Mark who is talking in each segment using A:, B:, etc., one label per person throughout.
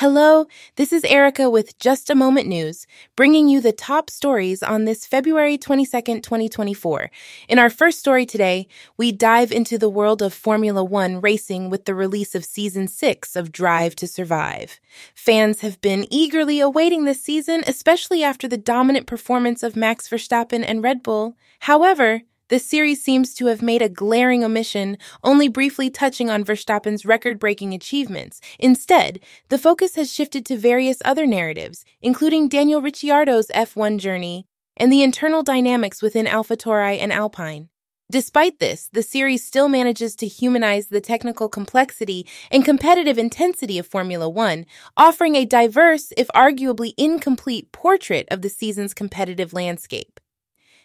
A: Hello, this is Erica with Just a Moment News, bringing you the top stories on this February 22nd, 2024. In our first story today, we dive into the world of Formula One racing with the release of season six of Drive to Survive. Fans have been eagerly awaiting this season, especially after the dominant performance of Max Verstappen and Red Bull. However, the series seems to have made a glaring omission, only briefly touching on Verstappen's record breaking achievements. Instead, the focus has shifted to various other narratives, including Daniel Ricciardo's F1 journey and the internal dynamics within AlphaTauri and Alpine. Despite this, the series still manages to humanize the technical complexity and competitive intensity of Formula One, offering a diverse, if arguably incomplete, portrait of the season's competitive landscape.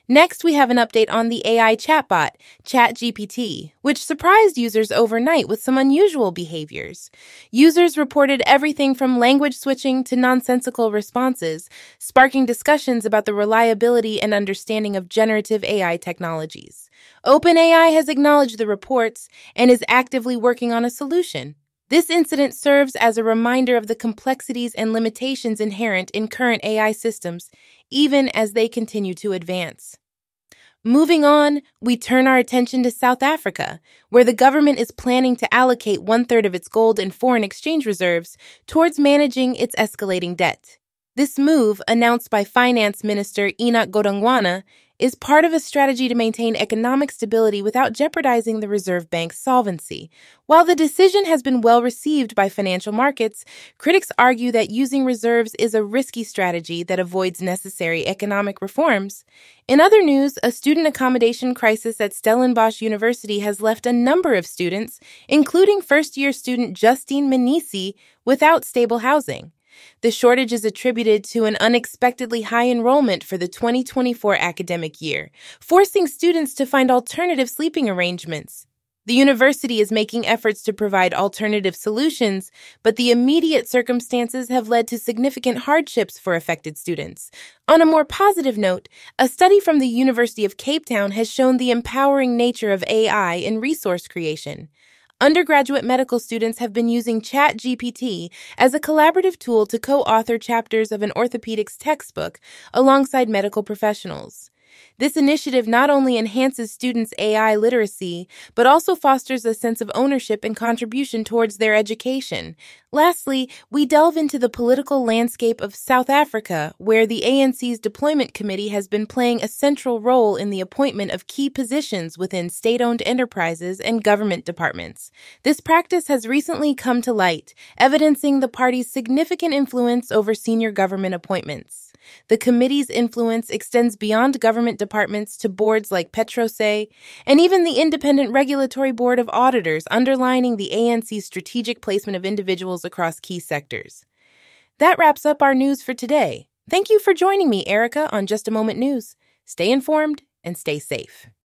A: Next, we have an update on the AI chatbot, ChatGPT, which surprised users overnight with some unusual behaviors. Users reported everything from language switching to nonsensical responses, sparking discussions about the reliability and understanding of generative AI technologies. OpenAI has acknowledged the reports and is actively working on a solution. This incident serves as a reminder of the complexities and limitations inherent in current AI systems, even as they continue to advance. Moving on, we turn our attention to South Africa, where the government is planning to allocate one third of its gold and foreign exchange reserves towards managing its escalating debt. This move, announced by Finance Minister Enoch Godongwana, is part of a strategy to maintain economic stability without jeopardizing the Reserve Bank's solvency. While the decision has been well received by financial markets, critics argue that using reserves is a risky strategy that avoids necessary economic reforms. In other news, a student accommodation crisis at Stellenbosch University has left a number of students, including first year student Justine Manisi, without stable housing. The shortage is attributed to an unexpectedly high enrollment for the 2024 academic year, forcing students to find alternative sleeping arrangements. The university is making efforts to provide alternative solutions, but the immediate circumstances have led to significant hardships for affected students. On a more positive note, a study from the University of Cape Town has shown the empowering nature of AI in resource creation. Undergraduate medical students have been using ChatGPT as a collaborative tool to co author chapters of an orthopedics textbook alongside medical professionals. This initiative not only enhances students' AI literacy, but also fosters a sense of ownership and contribution towards their education. Lastly, we delve into the political landscape of South Africa, where the ANC's deployment committee has been playing a central role in the appointment of key positions within state owned enterprises and government departments. This practice has recently come to light, evidencing the party's significant influence over senior government appointments. The committee's influence extends beyond government departments to boards like Petrosay and even the Independent Regulatory Board of Auditors, underlining the ANC's strategic placement of individuals across key sectors. That wraps up our news for today. Thank you for joining me, Erica, on Just a Moment News. Stay informed and stay safe.